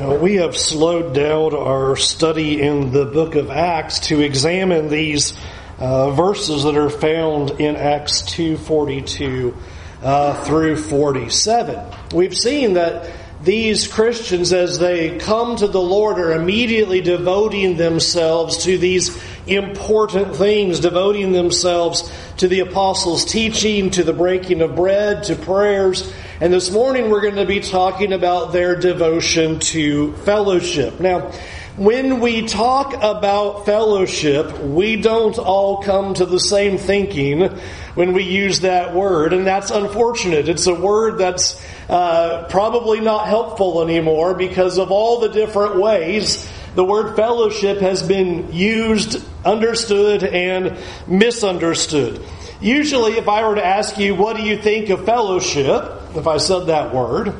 we have slowed down our study in the book of Acts to examine these uh, verses that are found in Acts 2:42 uh, through 47. We've seen that these Christians, as they come to the Lord, are immediately devoting themselves to these important things, devoting themselves to the apostles' teaching, to the breaking of bread, to prayers. And this morning we're going to be talking about their devotion to fellowship. Now, when we talk about fellowship, we don't all come to the same thinking when we use that word, and that's unfortunate. It's a word that's uh, probably not helpful anymore because of all the different ways the word fellowship has been used, understood, and misunderstood. Usually, if I were to ask you, what do you think of fellowship, if I said that word,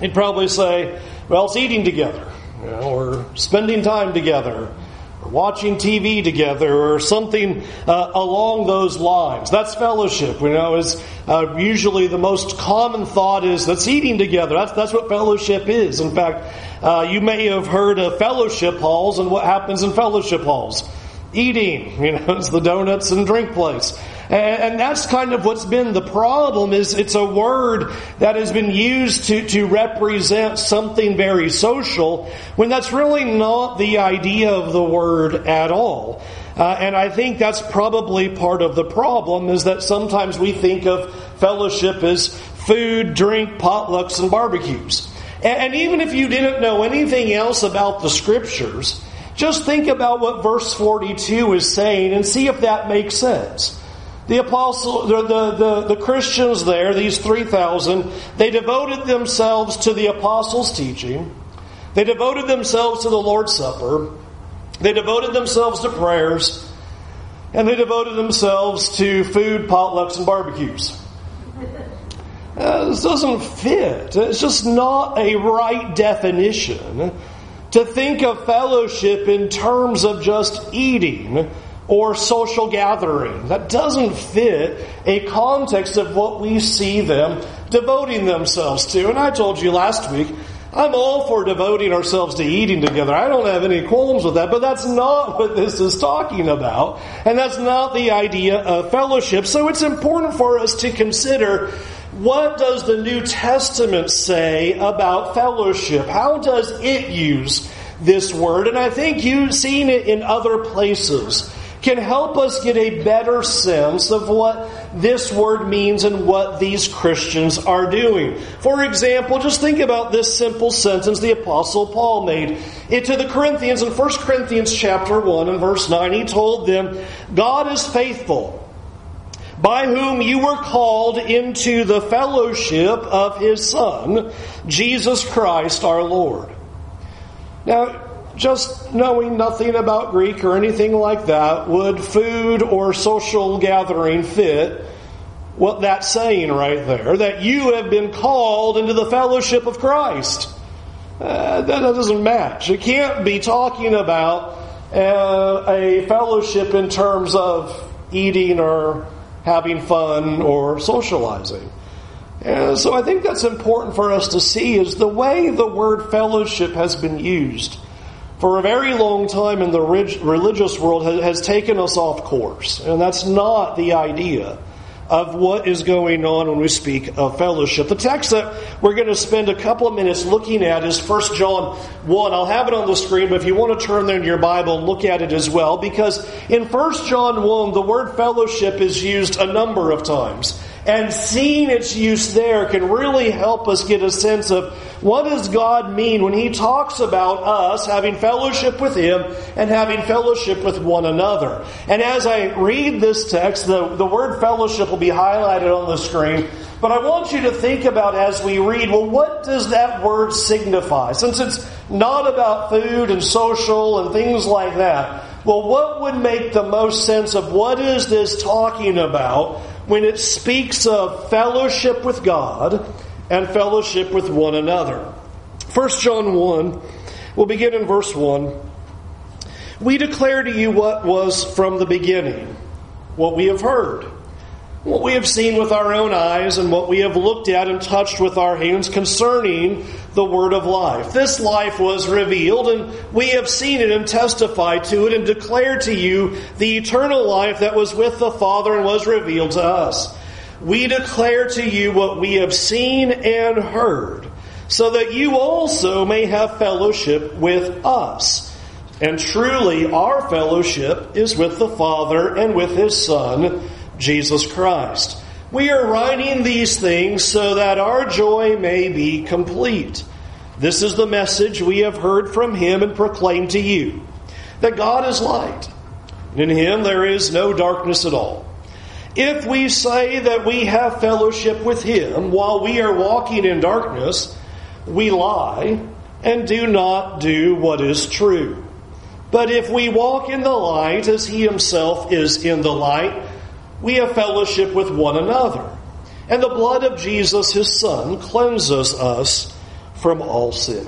you'd probably say, well, it's eating together, you know, or spending time together, or watching TV together, or something uh, along those lines. That's fellowship. You know, is uh, usually the most common thought is that's eating together. That's that's what fellowship is. In fact, uh, you may have heard of fellowship halls and what happens in fellowship halls. Eating, you know, it's the donuts and drink place. And, that's kind of what's been the problem is it's a word that has been used to, to represent something very social when that's really not the idea of the word at all. Uh, and I think that's probably part of the problem is that sometimes we think of fellowship as food, drink, potlucks, and barbecues. And, and even if you didn't know anything else about the scriptures, just think about what verse 42 is saying and see if that makes sense. The apostle, the, the, the, the Christians there, these 3,000, they devoted themselves to the apostles' teaching. They devoted themselves to the Lord's Supper. They devoted themselves to prayers. And they devoted themselves to food, potlucks, and barbecues. Uh, this doesn't fit. It's just not a right definition to think of fellowship in terms of just eating or social gathering. That doesn't fit a context of what we see them devoting themselves to. And I told you last week, I'm all for devoting ourselves to eating together. I don't have any qualms with that, but that's not what this is talking about. And that's not the idea of fellowship. So it's important for us to consider what does the New Testament say about fellowship? How does it use this word? And I think you've seen it in other places can help us get a better sense of what this word means and what these Christians are doing. For example, just think about this simple sentence the apostle Paul made it to the Corinthians in 1 Corinthians chapter 1 and verse 9. He told them, God is faithful by whom you were called into the fellowship of his Son, Jesus Christ our Lord. Now, just knowing nothing about Greek or anything like that, would food or social gathering fit what that's saying right there? That you have been called into the fellowship of Christ. Uh, that, that, doesn't match. It can't be talking about uh, a fellowship in terms of eating or having fun or socializing. And so I think that's important for us to see is the way the word fellowship has been used for a very long time in the religious world has taken us off course. And that's not the idea of what is going on when we speak of fellowship. The text that we're going to spend a couple of minutes looking at is 1 John 1. I'll have it on the screen, but if you want to turn there in your Bible and look at it as well, because in 1 John 1, the word fellowship is used a number of times. And seeing its use there can really help us get a sense of what does God mean when He talks about us having fellowship with Him and having fellowship with one another. And as I read this text, the, the word fellowship will be highlighted on the screen. But I want you to think about as we read, well, what does that word signify? Since it's not about food and social and things like that, well, what would make the most sense of what is this talking about when it speaks of fellowship with God and fellowship with one another. 1 John 1, we'll begin in verse 1. We declare to you what was from the beginning, what we have heard, what we have seen with our own eyes and what we have looked at and touched with our hands concerning the word of life. This life was revealed and we have seen it and testified to it and declared to you the eternal life that was with the Father and was revealed to us. We declare to you what we have seen and heard so that you also may have fellowship with us. And truly our fellowship is with the Father and with His Son, Jesus Christ. We are writing these things so that our joy may be complete. This is the message we have heard from him and proclaimed to you that God is light. and In him there is no darkness at all. If we say that we have fellowship with him while we are walking in darkness, we lie and do not do what is true. But if we walk in the light as he himself is in the light, we have fellowship with one another. And the blood of Jesus, his Son, cleanses us from all sin.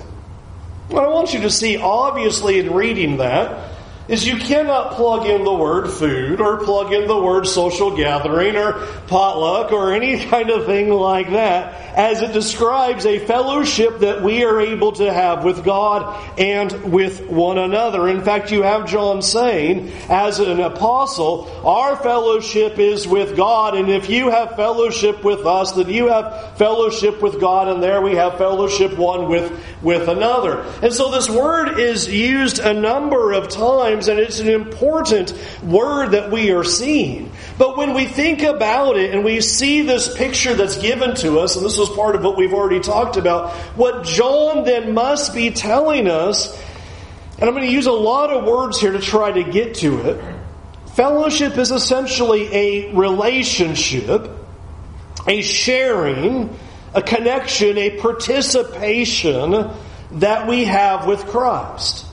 What I want you to see, obviously, in reading that, is you cannot plug in the word food or plug in the word social gathering or potluck or any kind of thing like that as it describes a fellowship that we are able to have with God and with one another. In fact, you have John saying, as an apostle, our fellowship is with God, and if you have fellowship with us, then you have fellowship with God, and there we have fellowship one with, with another. And so this word is used a number of times, and it's an important word that we are seeing. But when we think about it and we see this picture that's given to us, and this was part of what we've already talked about, what John then must be telling us, and I'm going to use a lot of words here to try to get to it. Fellowship is essentially a relationship, a sharing, a connection, a participation that we have with Christ.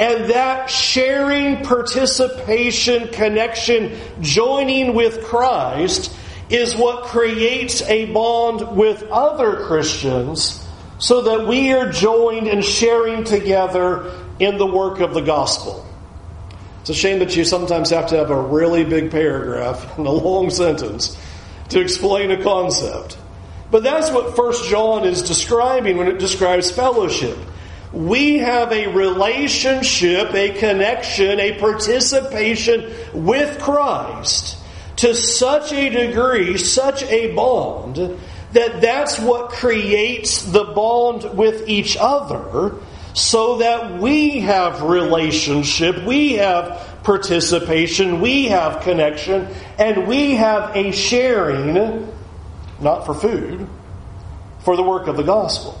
And that sharing, participation, connection, joining with Christ is what creates a bond with other Christians so that we are joined and sharing together in the work of the gospel. It's a shame that you sometimes have to have a really big paragraph and a long sentence to explain a concept. But that's what First John is describing when it describes fellowship we have a relationship, a connection, a participation with Christ to such a degree, such a bond, that that's what creates the bond with each other so that we have relationship, we have participation, we have connection, and we have a sharing, not for food, for the work of the gospel.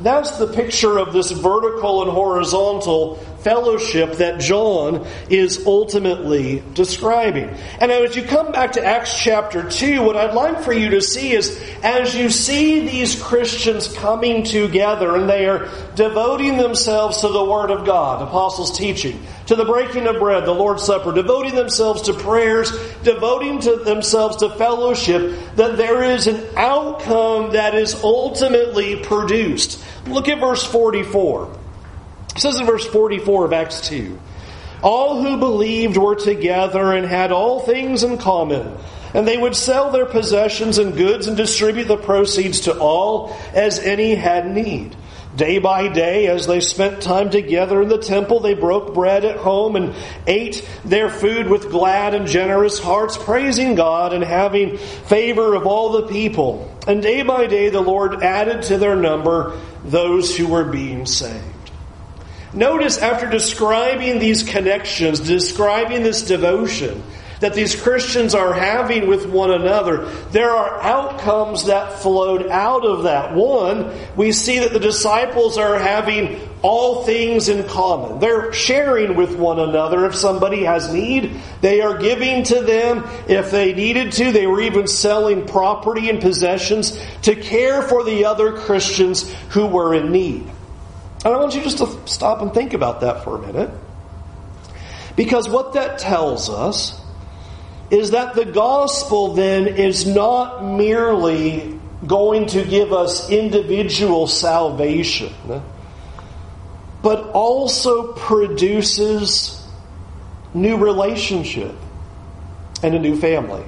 That's the picture of this vertical and horizontal fellowship that John is ultimately describing. And as you come back to Acts chapter 2, what I'd like for you to see is as you see these Christians coming together and they are devoting themselves to the Word of God, apostles' teaching, to the breaking of bread, the Lord's Supper, devoting themselves to prayers, devoting to themselves to fellowship, that there is an outcome that is ultimately produced. Look at verse 44. It says in verse 44 of Acts 2 All who believed were together and had all things in common. And they would sell their possessions and goods and distribute the proceeds to all as any had need. Day by day, as they spent time together in the temple, they broke bread at home and ate their food with glad and generous hearts, praising God and having favor of all the people. And day by day, the Lord added to their number those who were being saved. Notice after describing these connections, describing this devotion, that these Christians are having with one another, there are outcomes that flowed out of that. One, we see that the disciples are having all things in common. They're sharing with one another. If somebody has need, they are giving to them. If they needed to, they were even selling property and possessions to care for the other Christians who were in need. And I want you just to stop and think about that for a minute. Because what that tells us is that the gospel then is not merely going to give us individual salvation, but also produces new relationship and a new family.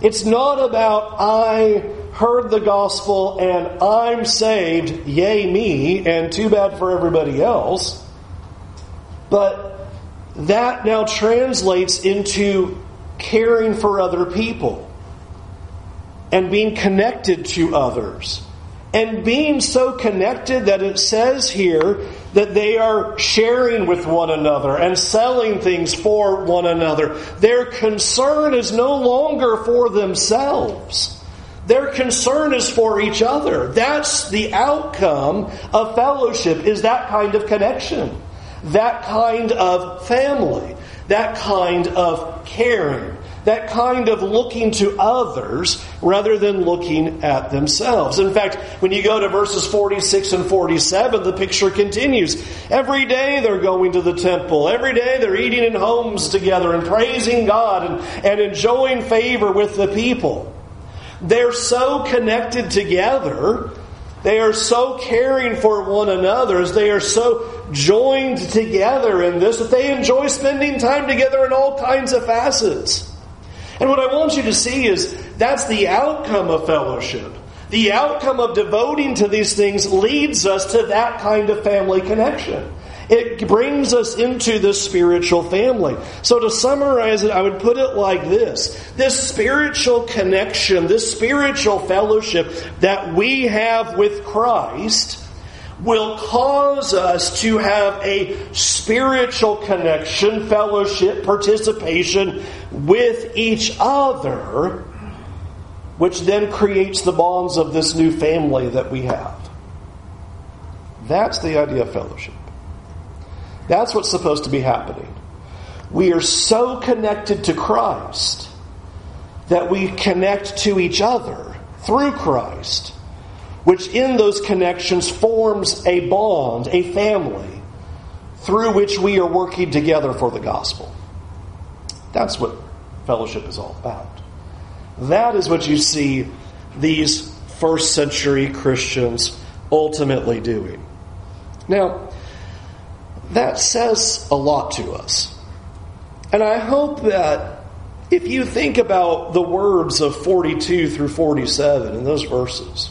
It's not about I heard the gospel and I'm saved, yay me, and too bad for everybody else. But that now translates into caring for other people and being connected to others. And being so connected that it says here that they are sharing with one another and selling things for one another. Their concern is no longer for themselves. Their concern is for each other. That's the outcome of fellowship is that kind of connection. That kind of family. That kind of caring that kind of looking to others rather than looking at themselves. In fact, when you go to verses 46 and 47, the picture continues. Every day they're going to the temple. Every day they're eating in homes together and praising God and, and enjoying favor with the people. They're so connected together. They are so caring for one another they are so joined together in this that they enjoy spending time together in all kinds of facets. And what I want you to see is that's the outcome of fellowship. The outcome of devoting to these things leads us to that kind of family connection. It brings us into this spiritual family. So to summarize it, I would put it like this. This spiritual connection, this spiritual fellowship that we have with Christ will cause us to have a spiritual connection, fellowship, participation with each other, which then creates the bonds of this new family that we have. That's the idea of fellowship. That's what's supposed to be happening. We are so connected to Christ that we connect to each other through Christ which in those connections forms a bond, a family, through which we are working together for the gospel. That's what fellowship is all about. That is what you see these first century Christians ultimately doing. Now, that says a lot to us. And I hope that if you think about the words of 42 through 47 in those verses,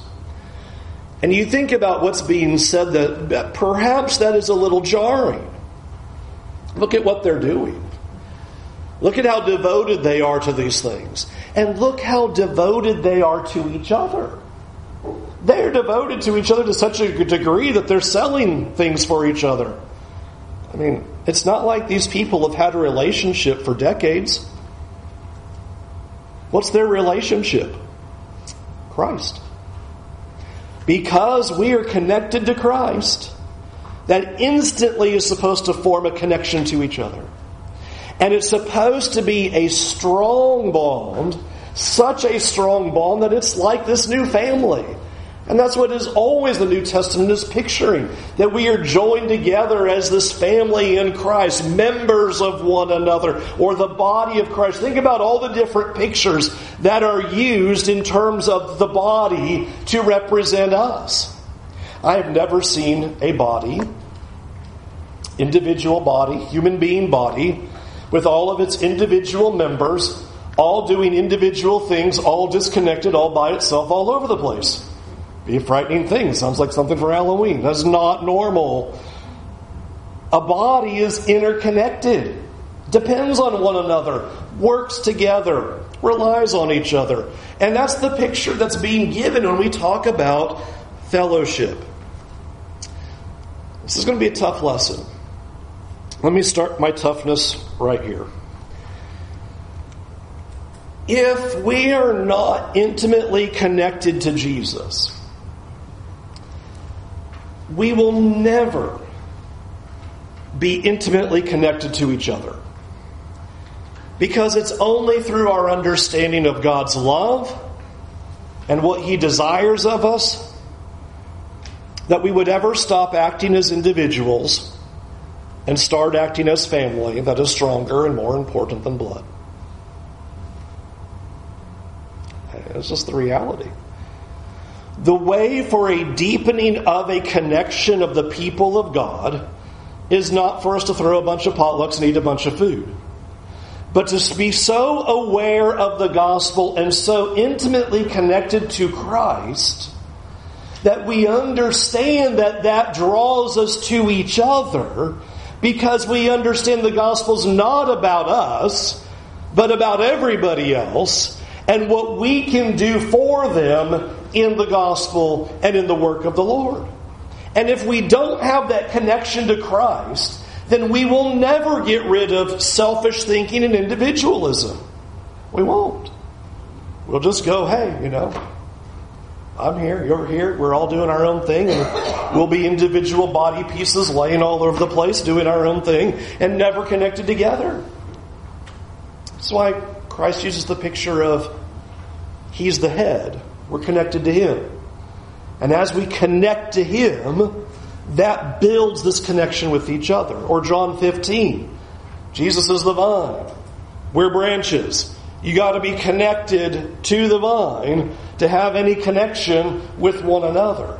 and you think about what's being said, that perhaps that is a little jarring. Look at what they're doing. Look at how devoted they are to these things. And look how devoted they are to each other. They are devoted to each other to such a degree that they're selling things for each other. I mean, it's not like these people have had a relationship for decades. What's their relationship? Christ because we are connected to Christ, that instantly is supposed to form a connection to each other. And it's supposed to be a strong bond, such a strong bond that it's like this new family. And that's what is always the New Testament is picturing that we are joined together as this family in Christ, members of one another, or the body of Christ. Think about all the different pictures that are used in terms of the body to represent us. I have never seen a body, individual body, human being body, with all of its individual members, all doing individual things, all disconnected, all by itself, all over the place be a frightening thing. Sounds like something for Halloween. That's not normal. A body is interconnected, depends on one another, works together, relies on each other. And that's the picture that's being given when we talk about fellowship. This is going to be a tough lesson. Let me start my toughness right here. If we are not intimately connected to Jesus, we will never be intimately connected to each other. Because it's only through our understanding of God's love and what He desires of us that we would ever stop acting as individuals and start acting as family that is stronger and more important than blood. It's just the reality. The way for a deepening of a connection of the people of God is not for us to throw a bunch of potlucks and eat a bunch of food, but to be so aware of the gospel and so intimately connected to Christ that we understand that that draws us to each other because we understand the gospel's not about us, but about everybody else and what we can do for them in the gospel and in the work of the Lord. And if we don't have that connection to Christ, then we will never get rid of selfish thinking and individualism. We won't. We'll just go, hey, you know, I'm here, you're here, we're all doing our own thing, and we'll be individual body pieces laying all over the place, doing our own thing, and never connected together. That's why Christ uses the picture of He's the head. We're connected to Him. And as we connect to Him, that builds this connection with each other. Or John 15. Jesus is the vine. We're branches. You got to be connected to the vine to have any connection with one another.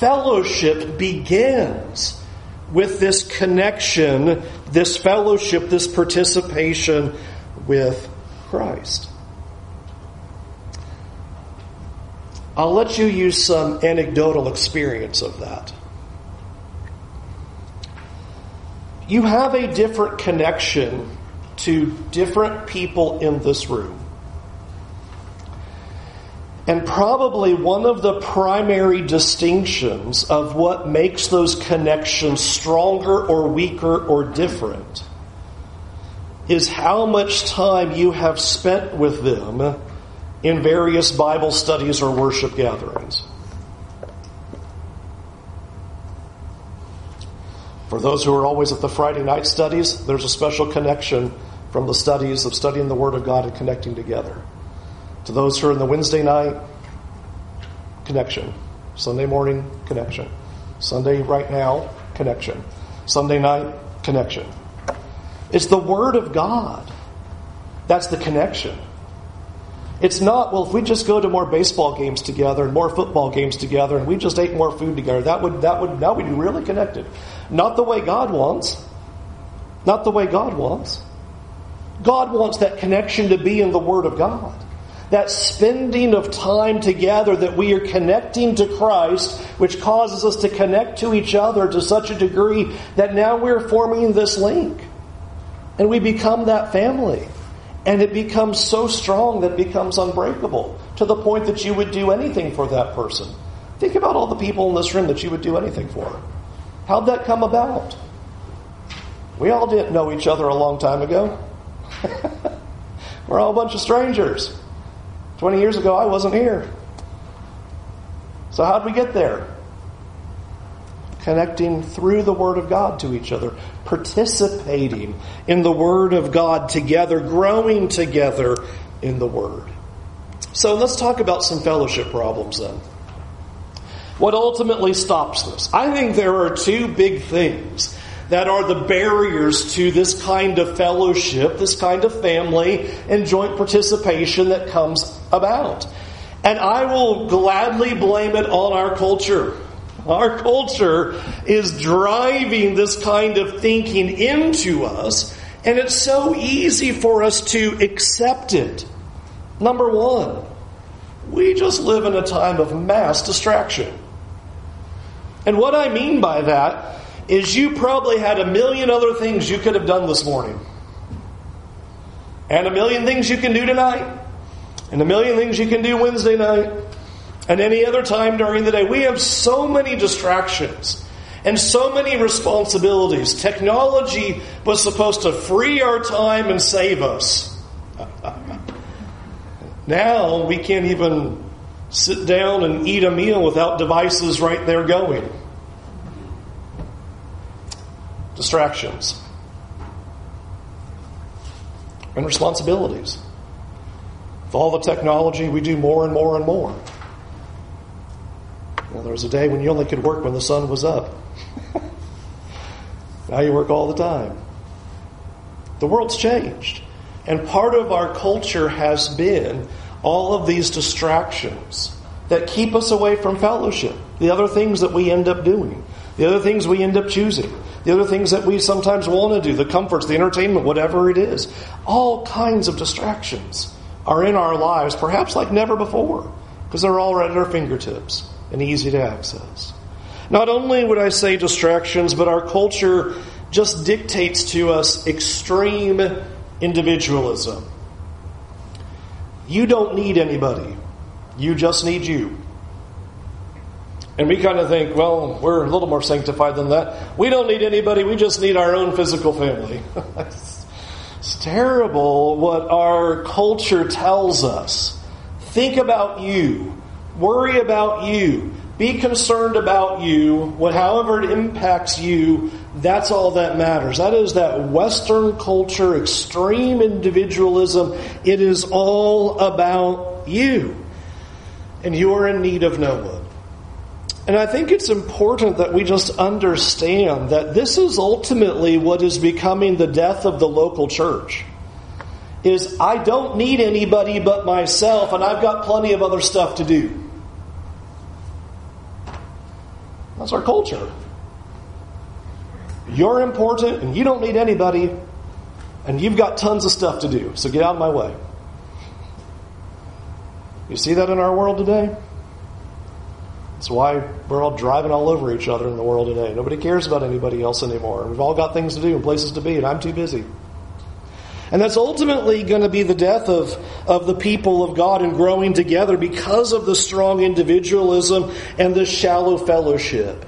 Fellowship begins with this connection, this fellowship, this participation with Christ. I'll let you use some anecdotal experience of that. You have a different connection to different people in this room. And probably one of the primary distinctions of what makes those connections stronger or weaker or different is how much time you have spent with them in various Bible studies or worship gatherings. For those who are always at the Friday night studies, there's a special connection from the studies of studying the Word of God and connecting together. To those who are in the Wednesday night, connection. Sunday morning, connection. Sunday right now, connection. Sunday night, connection. It's the Word of God. That's the connection. It's not, well, if we just go to more baseball games together and more football games together and we just ate more food together, that would, that would, now we'd be really connected. Not the way God wants. Not the way God wants. God wants that connection to be in the Word of God. That spending of time together that we are connecting to Christ, which causes us to connect to each other to such a degree that now we're forming this link. And we become that family. And it becomes so strong that it becomes unbreakable to the point that you would do anything for that person. Think about all the people in this room that you would do anything for. How'd that come about? We all didn't know each other a long time ago. We're all a bunch of strangers. 20 years ago, I wasn't here. So, how'd we get there? Connecting through the Word of God to each other, participating in the Word of God together, growing together in the Word. So, let's talk about some fellowship problems then. What ultimately stops this? I think there are two big things that are the barriers to this kind of fellowship, this kind of family and joint participation that comes about. And I will gladly blame it on our culture. Our culture is driving this kind of thinking into us, and it's so easy for us to accept it. Number one, we just live in a time of mass distraction. And what I mean by that is you probably had a million other things you could have done this morning. And a million things you can do tonight. And a million things you can do Wednesday night. And any other time during the day. We have so many distractions and so many responsibilities. Technology was supposed to free our time and save us. now we can't even sit down and eat a meal without devices right there going. Distractions and responsibilities. With all the technology, we do more and more and more. Know, there was a day when you only could work when the sun was up. now you work all the time. The world's changed. And part of our culture has been all of these distractions that keep us away from fellowship, the other things that we end up doing. the other things we end up choosing, the other things that we sometimes want to do, the comforts, the entertainment, whatever it is. All kinds of distractions are in our lives, perhaps like never before, because they're all right at our fingertips and easy to access. Not only would I say distractions, but our culture just dictates to us extreme individualism. You don't need anybody. You just need you. And we kind of think, well, we're a little more sanctified than that. We don't need anybody, we just need our own physical family. it's terrible what our culture tells us. Think about you, worry about you, be concerned about you, what, however it impacts you, that's all that matters. That is that Western culture, extreme individualism. It is all about you. And you are in need of no one. And I think it's important that we just understand that this is ultimately what is becoming the death of the local church. Is I don't need anybody but myself and I've got plenty of other stuff to do. That's our culture. You're important and you don't need anybody and you've got tons of stuff to do. So get out of my way. You see that in our world today? That's why we're all driving all over each other in the world today. Nobody cares about anybody else anymore. We've all got things to do and places to be, and I'm too busy. And that's ultimately going to be the death of, of the people of God and growing together because of the strong individualism and the shallow fellowship.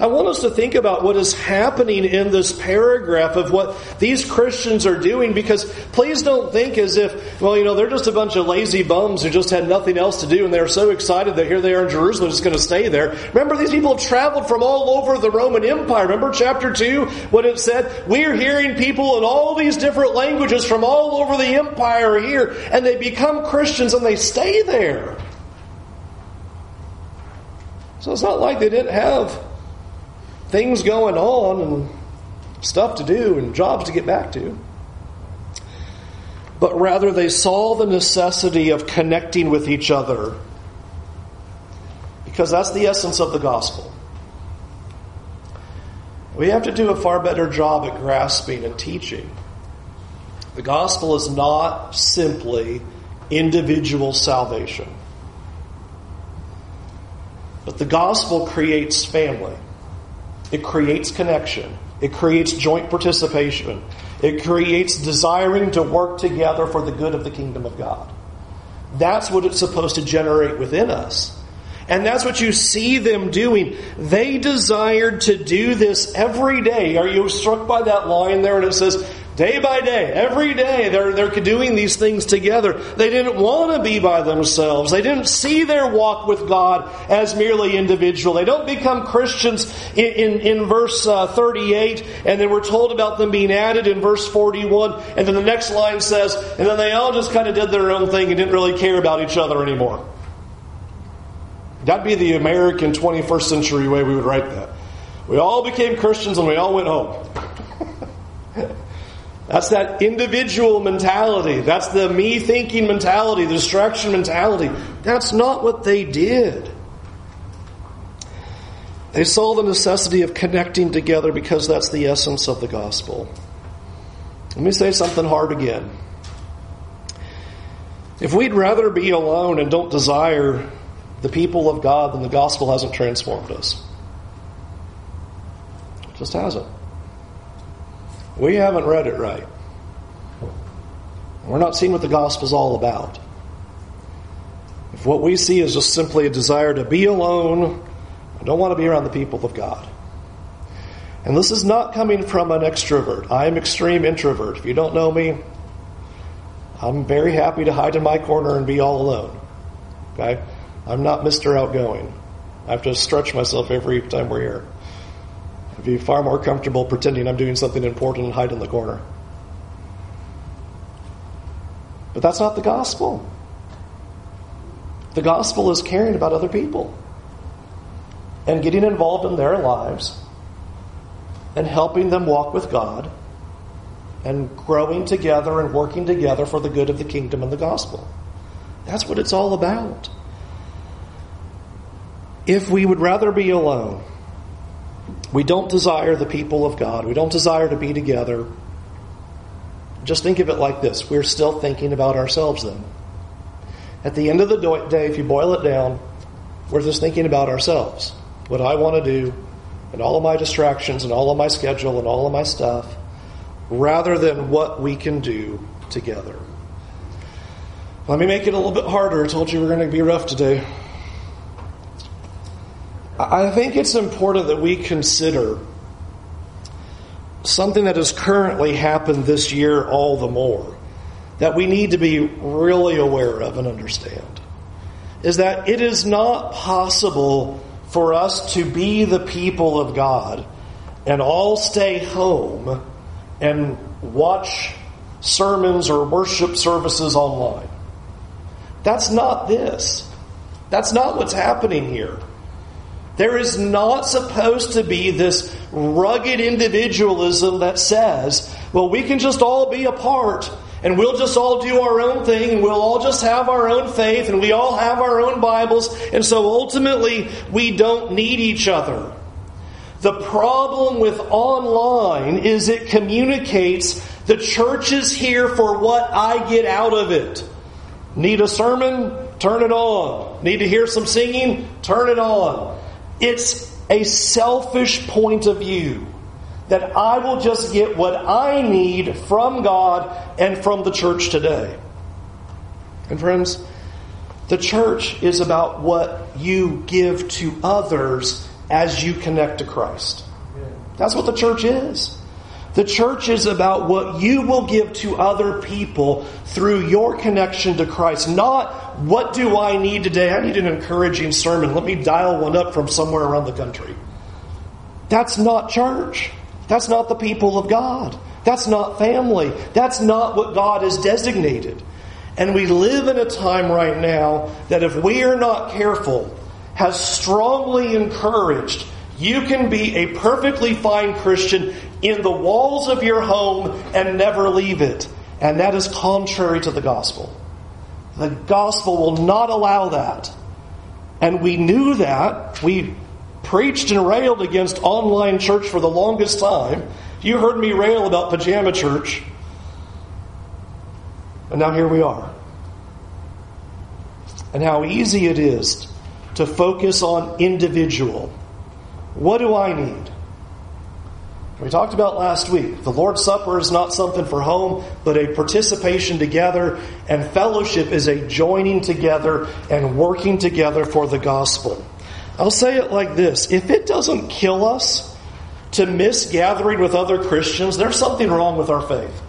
I want us to think about what is happening in this paragraph of what these Christians are doing because please don't think as if, well, you know, they're just a bunch of lazy bums who just had nothing else to do and they're so excited that here they are in Jerusalem, just going to stay there. Remember, these people traveled from all over the Roman Empire. Remember chapter 2, what it said? We are hearing people in all these different languages from all over the empire here and they become Christians and they stay there. So it's not like they didn't have things going on and stuff to do and jobs to get back to. But rather, they saw the necessity of connecting with each other because that's the essence of the gospel. We have to do a far better job at grasping and teaching. The gospel is not simply individual salvation, but the gospel creates family. It creates connection. It creates joint participation. It creates desiring to work together for the good of the kingdom of God. That's what it's supposed to generate within us. And that's what you see them doing. They desired to do this every day. Are you struck by that line there? And it says, Day by day, every day, they're, they're doing these things together. They didn't want to be by themselves. They didn't see their walk with God as merely individual. They don't become Christians in, in, in verse uh, 38, and then we're told about them being added in verse 41, and then the next line says, and then they all just kind of did their own thing and didn't really care about each other anymore. That'd be the American 21st century way we would write that. We all became Christians and we all went home. That's that individual mentality. That's the me thinking mentality, the distraction mentality. That's not what they did. They saw the necessity of connecting together because that's the essence of the gospel. Let me say something hard again. If we'd rather be alone and don't desire the people of God, then the gospel hasn't transformed us. It just hasn't. We haven't read it right. We're not seeing what the gospel's all about. If what we see is just simply a desire to be alone, I don't want to be around the people of God. And this is not coming from an extrovert. I am extreme introvert. If you don't know me, I'm very happy to hide in my corner and be all alone. Okay? I'm not Mr. Outgoing. I have to stretch myself every time we're here. I'd be far more comfortable pretending I'm doing something important and hide in the corner. But that's not the gospel. The gospel is caring about other people and getting involved in their lives and helping them walk with God and growing together and working together for the good of the kingdom and the gospel. That's what it's all about. If we would rather be alone we don't desire the people of God, we don't desire to be together, just think of it like this we're still thinking about ourselves then. At the end of the day, if you boil it down, we're just thinking about ourselves. What I want to do, and all of my distractions, and all of my schedule, and all of my stuff, rather than what we can do together. Let me make it a little bit harder. I told you we're going to be rough today. I think it's important that we consider something that has currently happened this year all the more that we need to be really aware of and understand is that it is not possible for us to be the people of God and all stay home and watch sermons or worship services online. That's not this. That's not what's happening here. There is not supposed to be this rugged individualism that says, well, we can just all be apart and we'll just all do our own thing and we'll all just have our own faith and we all have our own Bibles and so ultimately we don't need each other. The problem with online is it communicates the church is here for what I get out of it. Need a sermon? Turn it on. Need to hear some singing? Turn it on. It's a selfish point of view that I will just get what I need from God and from the church today. And friends, the church is about what you give to others as you connect to Christ. That's what the church is. The church is about what you will give to other people through your connection to Christ. Not what do I need today? I need an encouraging sermon. Let me dial one up from somewhere around the country. That's not church. That's not the people of God. That's not family. That's not what God has designated. And we live in a time right now that if we are not careful, has strongly encouraged you can be a perfectly fine Christian in the walls of your home and never leave it. And that is contrary to the gospel. The gospel will not allow that. And we knew that. We preached and railed against online church for the longest time. You heard me rail about pajama church. And now here we are. And how easy it is to focus on individual what do I need? We talked about last week. The Lord's Supper is not something for home, but a participation together, and fellowship is a joining together and working together for the gospel. I'll say it like this if it doesn't kill us to miss gathering with other Christians, there's something wrong with our faith.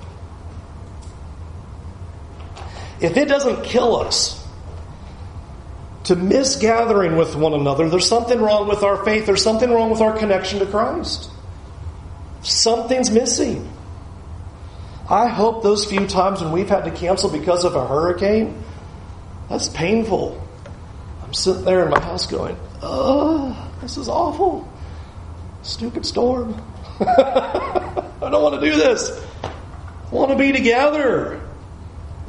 If it doesn't kill us to miss gathering with one another, there's something wrong with our faith. There's something wrong with our connection to Christ. Something's missing. I hope those few times when we've had to cancel because of a hurricane, that's painful. I'm sitting there in my house going, oh, this is awful. Stupid storm. I don't want to do this. I want to be together.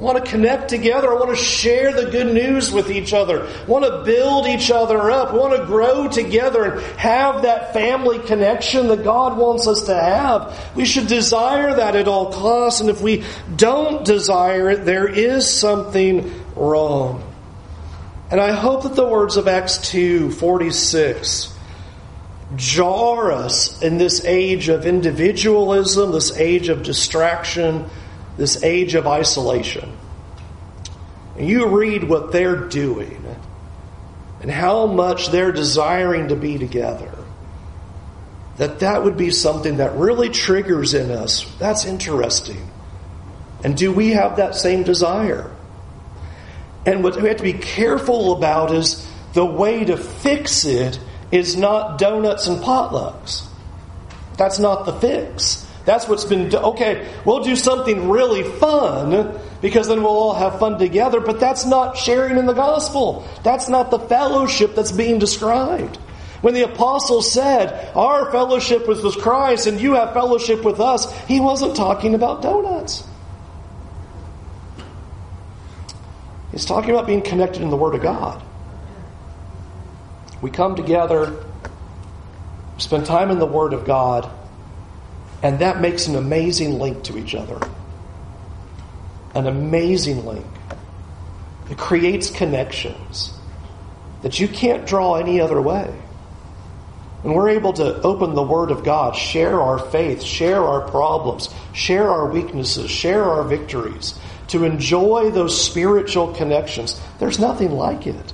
Want to connect together. I want to share the good news with each other. I want to build each other up. I want to grow together and have that family connection that God wants us to have. We should desire that at all costs. And if we don't desire it, there is something wrong. And I hope that the words of Acts 2 46 jar us in this age of individualism, this age of distraction this age of isolation, and you read what they're doing and how much they're desiring to be together, that that would be something that really triggers in us. That's interesting. And do we have that same desire? And what we have to be careful about is the way to fix it is not donuts and potlucks. That's not the fix. That's what's been, do- okay, we'll do something really fun because then we'll all have fun together, but that's not sharing in the gospel. That's not the fellowship that's being described. When the apostle said, Our fellowship was with Christ and you have fellowship with us, he wasn't talking about donuts. He's talking about being connected in the Word of God. We come together spend time in the Word of God, and that makes an amazing link to each other. An amazing link. It creates connections that you can't draw any other way. And we're able to open the Word of God, share our faith, share our problems, share our weaknesses, share our victories, to enjoy those spiritual connections, there's nothing like it.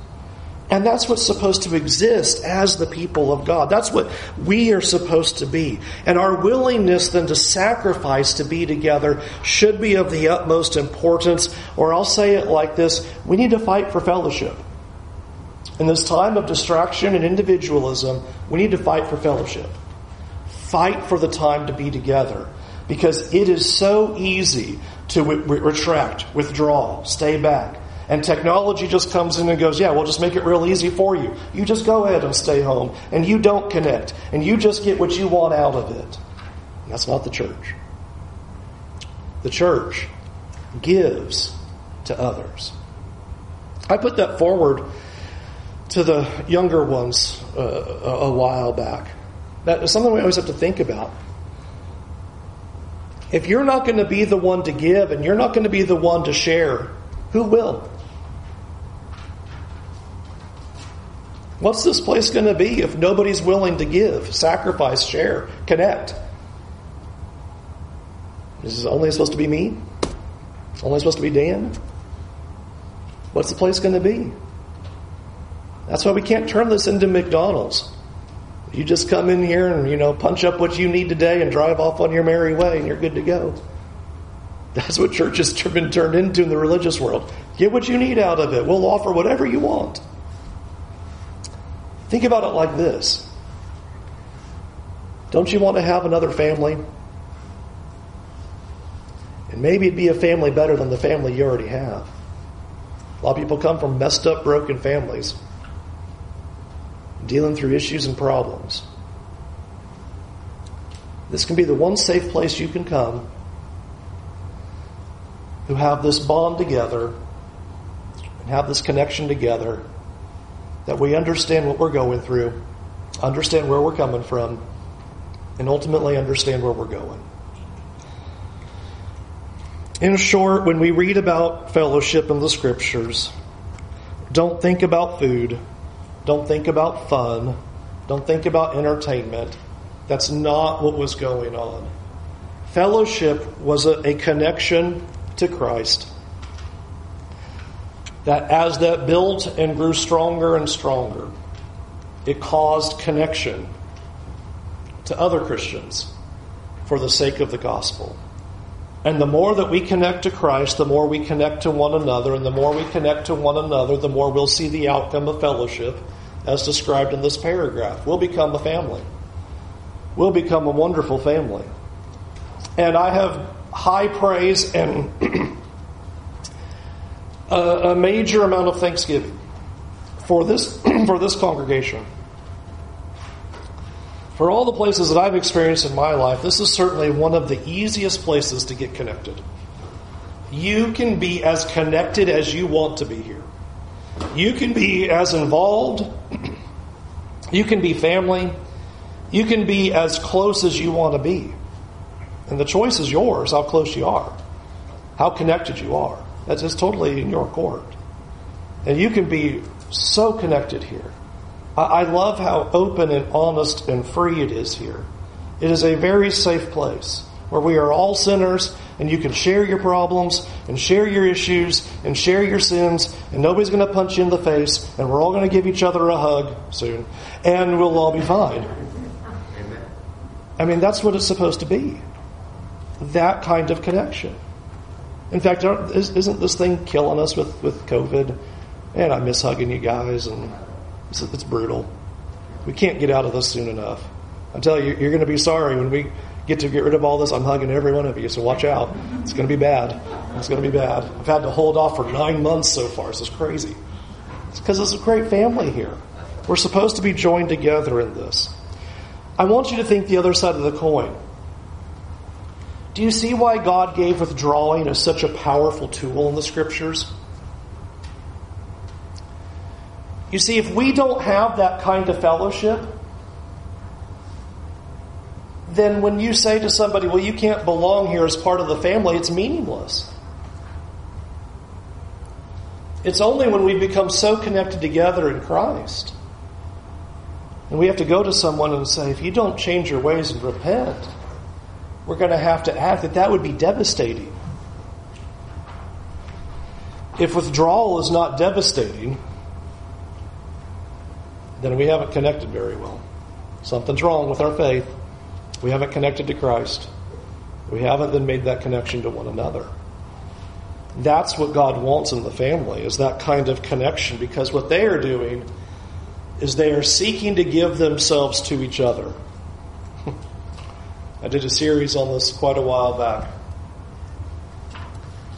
And that's what's supposed to exist as the people of God. That's what we are supposed to be. And our willingness then to sacrifice to be together should be of the utmost importance. Or I'll say it like this we need to fight for fellowship. In this time of distraction and individualism, we need to fight for fellowship. Fight for the time to be together. Because it is so easy to retract, withdraw, stay back. And technology just comes in and goes, yeah, we'll just make it real easy for you. You just go ahead and stay home. And you don't connect. And you just get what you want out of it. That's not the church. The church gives to others. I put that forward to the younger ones uh, a, while back. That is something we always have to think about. If you're not going to be the one to give and you're not going to be the one to share, who will? What's this place going to be if nobody's willing to give, sacrifice, share, connect? Is it only supposed to be me? Only supposed to be Dan? What's the place going to be? That's why we can't turn this into McDonald's. You just come in here and, you know, punch up what you need today and drive off on your merry way and you're good to go. That's what church has been turned into in the religious world. Get what you need out of it. We'll offer whatever you want. Think about it like this Don't you want to have another family? And maybe it'd be a family better than the family you already have. A lot of people come from messed up, broken families dealing through issues and problems. This can be the one safe place you can come who have this bond together and have this connection together that we understand what we're going through, understand where we're coming from, and ultimately understand where we're going. In short, when we read about fellowship in the scriptures, don't think about food don't think about fun. Don't think about entertainment. That's not what was going on. Fellowship was a, a connection to Christ. That as that built and grew stronger and stronger, it caused connection to other Christians for the sake of the gospel. And the more that we connect to Christ, the more we connect to one another, and the more we connect to one another, the more we'll see the outcome of fellowship as described in this paragraph. We'll become a family. We'll become a wonderful family. And I have high praise and a, a major amount of thanksgiving for this for this congregation. For all the places that I've experienced in my life, this is certainly one of the easiest places to get connected. You can be as connected as you want to be here. You can be as involved, you can be family, you can be as close as you want to be. And the choice is yours how close you are, how connected you are. That's just totally in your court. And you can be so connected here. I love how open and honest and free it is here. It is a very safe place where we are all sinners and you can share your problems and share your issues and share your sins and nobody's going to punch you in the face and we're all going to give each other a hug soon and we'll all be fine. I mean, that's what it's supposed to be. That kind of connection. In fact, isn't this thing killing us with, with COVID? And I miss hugging you guys, and it's, it's brutal. We can't get out of this soon enough. I tell you, you're going to be sorry when we get to get rid of all this, I'm hugging every one of you, so watch out. It's going to be bad. It's going to be bad. I've had to hold off for nine months so far. This is crazy. It's because it's a great family here. We're supposed to be joined together in this. I want you to think the other side of the coin. Do you see why God gave withdrawing as such a powerful tool in the scriptures? You see, if we don't have that kind of fellowship, then when you say to somebody, well, you can't belong here as part of the family, it's meaningless. It's only when we become so connected together in Christ. And we have to go to someone and say, if you don't change your ways and repent, we're going to have to act that that would be devastating. If withdrawal is not devastating, then we haven't connected very well. Something's wrong with our faith. We haven't connected to Christ. We haven't then made that connection to one another. That's what God wants in the family, is that kind of connection, because what they are doing is they are seeking to give themselves to each other. I did a series on this quite a while back.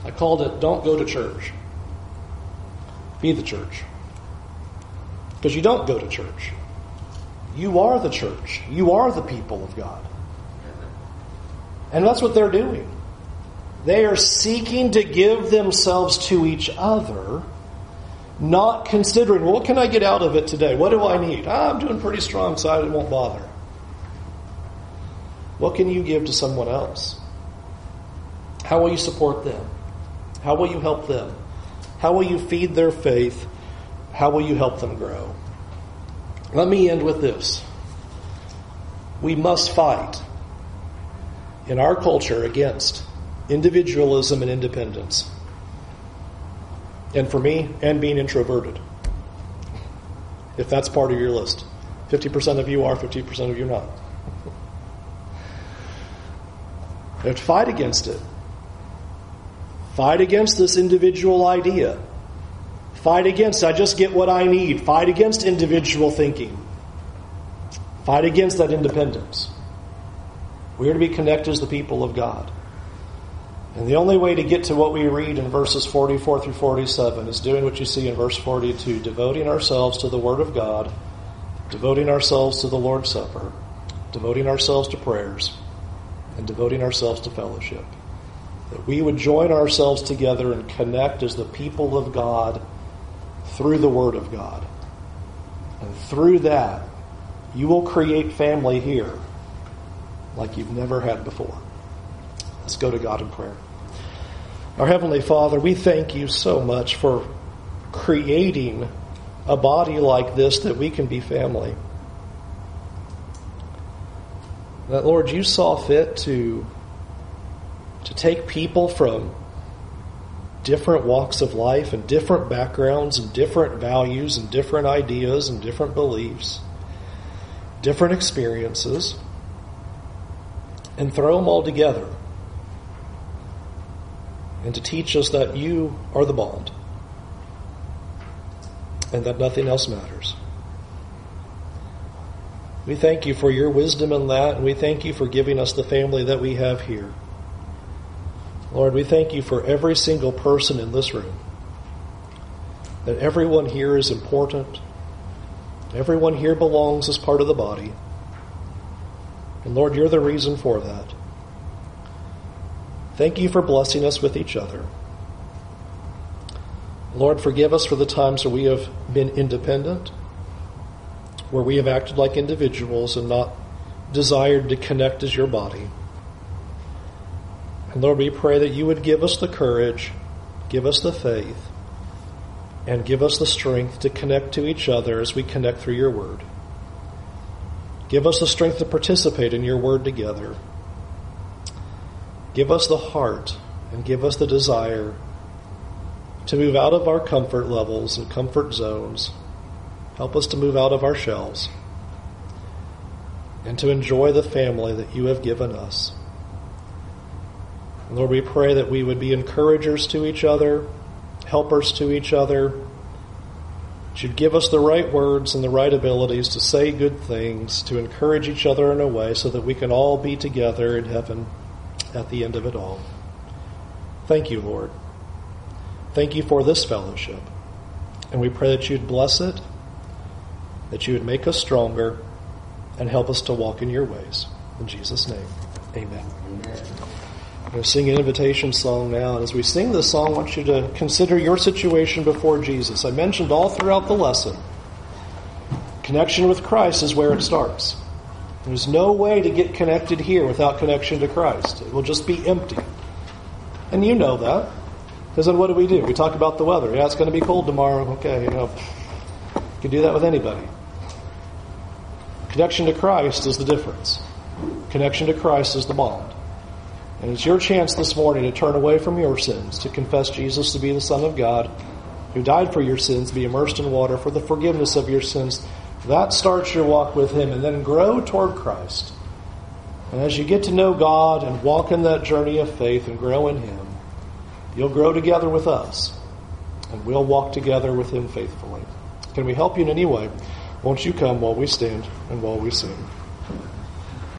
I called it Don't Go to Church. Be the church. Because you don't go to church. You are the church. You are the people of God. And that's what they're doing. They are seeking to give themselves to each other, not considering, well, what can I get out of it today? What do I need? Ah, I'm doing pretty strong, so I won't bother. What can you give to someone else? How will you support them? How will you help them? How will you feed their faith? How will you help them grow? Let me end with this. We must fight in our culture against individualism and independence. And for me, and being introverted. If that's part of your list. 50% of you are, 50% of you not. You have to fight against it. Fight against this individual idea. Fight against, I just get what I need. Fight against individual thinking. Fight against that independence. We are to be connected as the people of God. And the only way to get to what we read in verses 44 through 47 is doing what you see in verse 42 devoting ourselves to the Word of God, devoting ourselves to the Lord's Supper, devoting ourselves to prayers, and devoting ourselves to fellowship. That we would join ourselves together and connect as the people of God through the Word of God. And through that, you will create family here like you've never had before. Let's go to God in prayer. Our Heavenly Father, we thank you so much for creating a body like this that we can be family. That, Lord, you saw fit to, to take people from different walks of life and different backgrounds and different values and different ideas and different beliefs, different experiences, and throw them all together and to teach us that you are the bond and that nothing else matters. We thank you for your wisdom in that, and we thank you for giving us the family that we have here. Lord, we thank you for every single person in this room. That everyone here is important. Everyone here belongs as part of the body. And Lord, you're the reason for that. Thank you for blessing us with each other. Lord, forgive us for the times where we have been independent, where we have acted like individuals and not desired to connect as your body. And Lord, we pray that you would give us the courage, give us the faith, and give us the strength to connect to each other as we connect through your word. Give us the strength to participate in your word together. Give us the heart and give us the desire to move out of our comfort levels and comfort zones. Help us to move out of our shells and to enjoy the family that you have given us. Lord, we pray that we would be encouragers to each other, helpers to each other. You'd give us the right words and the right abilities to say good things, to encourage each other in a way so that we can all be together in heaven at the end of it all. Thank you, Lord. Thank you for this fellowship. And we pray that you'd bless it, that you would make us stronger, and help us to walk in your ways. In Jesus' name, amen. amen. We're going to sing an invitation song now. And as we sing this song, I want you to consider your situation before Jesus. I mentioned all throughout the lesson, connection with Christ is where it starts. There's no way to get connected here without connection to Christ. It will just be empty. And you know that. Because then what do we do? We talk about the weather. Yeah, it's going to be cold tomorrow. Okay, you know. You can do that with anybody. Connection to Christ is the difference. Connection to Christ is the bond. And it's your chance this morning to turn away from your sins, to confess Jesus to be the Son of God, who died for your sins, be immersed in water for the forgiveness of your sins. That starts your walk with Him, and then grow toward Christ. And as you get to know God and walk in that journey of faith and grow in Him, you'll grow together with us, and we'll walk together with Him faithfully. Can we help you in any way? Won't you come while we stand and while we sing?